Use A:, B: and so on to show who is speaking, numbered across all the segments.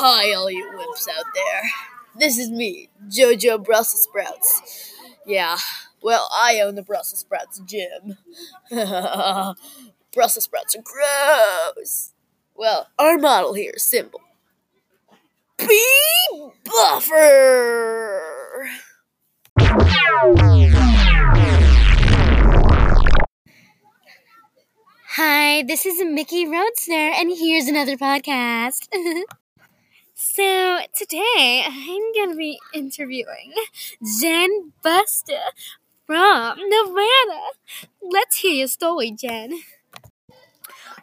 A: wimps out there. This is me, JoJo Brussels Sprouts. Yeah, well, I own the Brussels Sprouts gym. Brussels sprouts are gross. Well, our model here is simple. Be buffer.
B: Hi, this is Mickey Roadster, and here's another podcast. so, today I'm going to be interviewing Jen Busta from Nevada. Let's hear your story, Jen.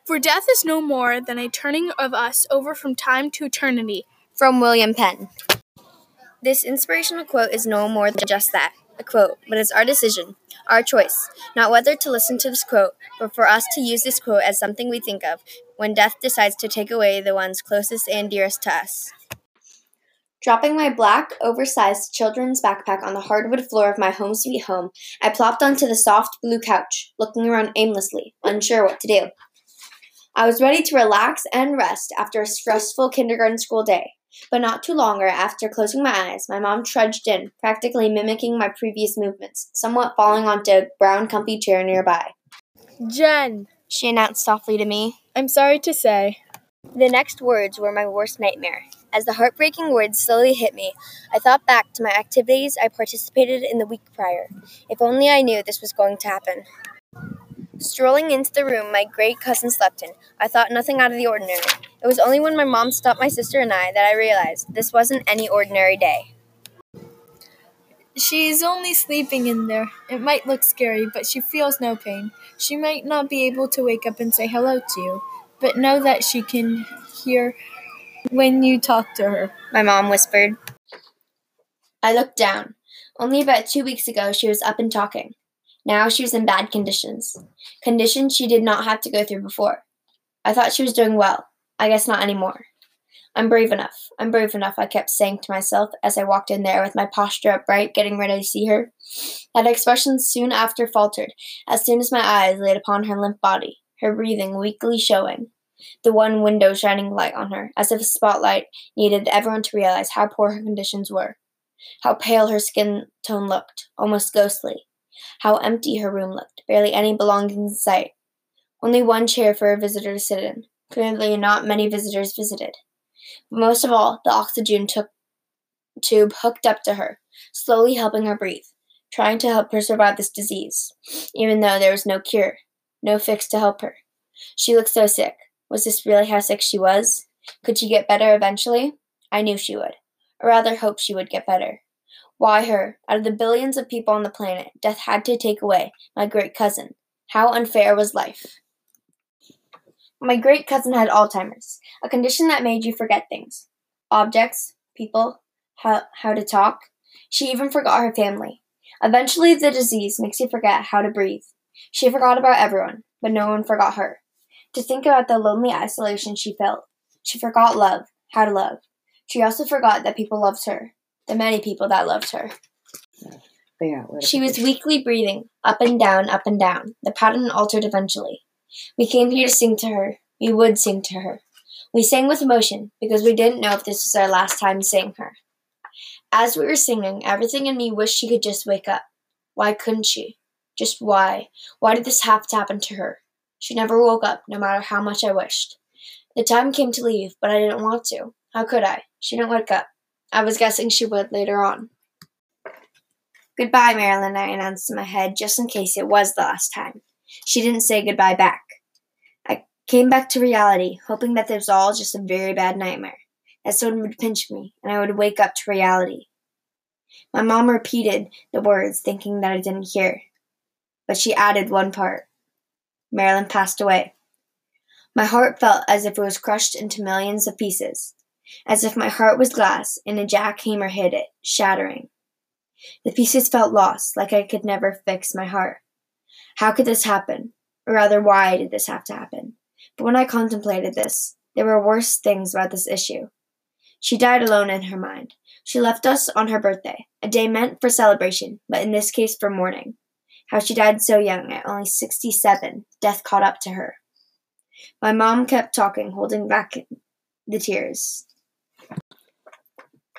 C: For death is no more than a turning of us over from time to eternity.
B: From William Penn.
D: This inspirational quote is no more than just that a quote, but it's our decision, our choice, not whether to listen to this quote, but for us to use this quote as something we think of when death decides to take away the ones closest and dearest to us. Dropping my black, oversized children's backpack on the hardwood floor of my home sweet home, I plopped onto the soft blue couch, looking around aimlessly, unsure what to do. I was ready to relax and rest after a stressful kindergarten school day. But not too longer after closing my eyes, my mom trudged in, practically mimicking my previous movements, somewhat falling onto a brown comfy chair nearby.
C: Jen,
D: She announced softly to me.
C: I'm sorry to say.
D: The next words were my worst nightmare. As the heartbreaking words slowly hit me, I thought back to my activities I participated in the week prior. If only I knew this was going to happen. Strolling into the room my great cousin slept in, I thought nothing out of the ordinary. It was only when my mom stopped my sister and I that I realized this wasn't any ordinary day.
C: She's only sleeping in there. It might look scary, but she feels no pain. She might not be able to wake up and say hello to you, but know that she can hear when you talk to her.
D: My mom whispered. I looked down. Only about two weeks ago, she was up and talking. Now she was in bad conditions. Conditions she did not have to go through before. I thought she was doing well. I guess not anymore. I'm brave enough. I'm brave enough, I kept saying to myself as I walked in there with my posture upright, getting ready to see her. That expression soon after faltered, as soon as my eyes laid upon her limp body, her breathing weakly showing, the one window shining light on her, as if a spotlight needed everyone to realize how poor her conditions were, how pale her skin tone looked, almost ghostly, how empty her room looked, barely any belongings in sight. Only one chair for a visitor to sit in. Clearly, not many visitors visited. But most of all, the oxygen took tube hooked up to her, slowly helping her breathe, trying to help her survive this disease, even though there was no cure, no fix to help her. She looked so sick. Was this really how sick she was? Could she get better eventually? I knew she would, or rather hoped she would get better. Why her? Out of the billions of people on the planet, death had to take away my great cousin. How unfair was life? My great cousin had Alzheimer's, a condition that made you forget things objects, people, how, how to talk. She even forgot her family. Eventually, the disease makes you forget how to breathe. She forgot about everyone, but no one forgot her. To think about the lonely isolation she felt. She forgot love, how to love. She also forgot that people loved her, the many people that loved her. She was weakly breathing, up and down, up and down. The pattern altered eventually. We came here to sing to her. We would sing to her. We sang with emotion because we didn't know if this was our last time seeing her. As we were singing, everything in me wished she could just wake up. Why couldn't she? Just why? Why did this have to happen to her? She never woke up, no matter how much I wished. The time came to leave, but I didn't want to. How could I? She didn't wake up. I was guessing she would later on. Goodbye, Marilyn, I announced in my head, just in case it was the last time. She didn't say goodbye back. I came back to reality, hoping that this was all just a very bad nightmare, that someone would pinch me, and I would wake up to reality. My mom repeated the words, thinking that I didn't hear. But she added one part. Marilyn passed away. My heart felt as if it was crushed into millions of pieces, as if my heart was glass and a jackhammer hit it, shattering. The pieces felt lost, like I could never fix my heart. How could this happen? Or rather, why did this have to happen? But when I contemplated this, there were worse things about this issue. She died alone in her mind. She left us on her birthday, a day meant for celebration, but in this case for mourning. How she died so young, at only 67, death caught up to her. My mom kept talking, holding back the tears.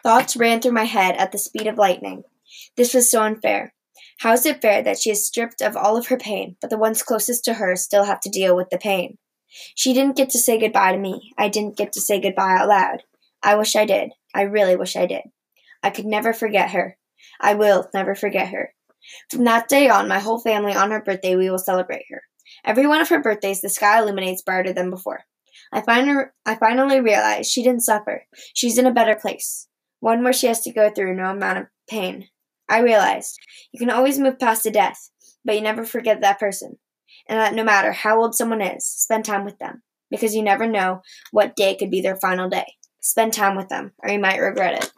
D: Thoughts ran through my head at the speed of lightning. This was so unfair. How is it fair that she is stripped of all of her pain, but the ones closest to her still have to deal with the pain? She didn't get to say goodbye to me. I didn't get to say goodbye out loud. I wish I did. I really wish I did. I could never forget her. I will never forget her. From that day on, my whole family on her birthday, we will celebrate her. Every one of her birthdays, the sky illuminates brighter than before. I, find I finally realize she didn't suffer. She's in a better place. One where she has to go through no amount of pain. I realized you can always move past a death, but you never forget that person. And that no matter how old someone is, spend time with them. Because you never know what day could be their final day. Spend time with them, or you might regret it.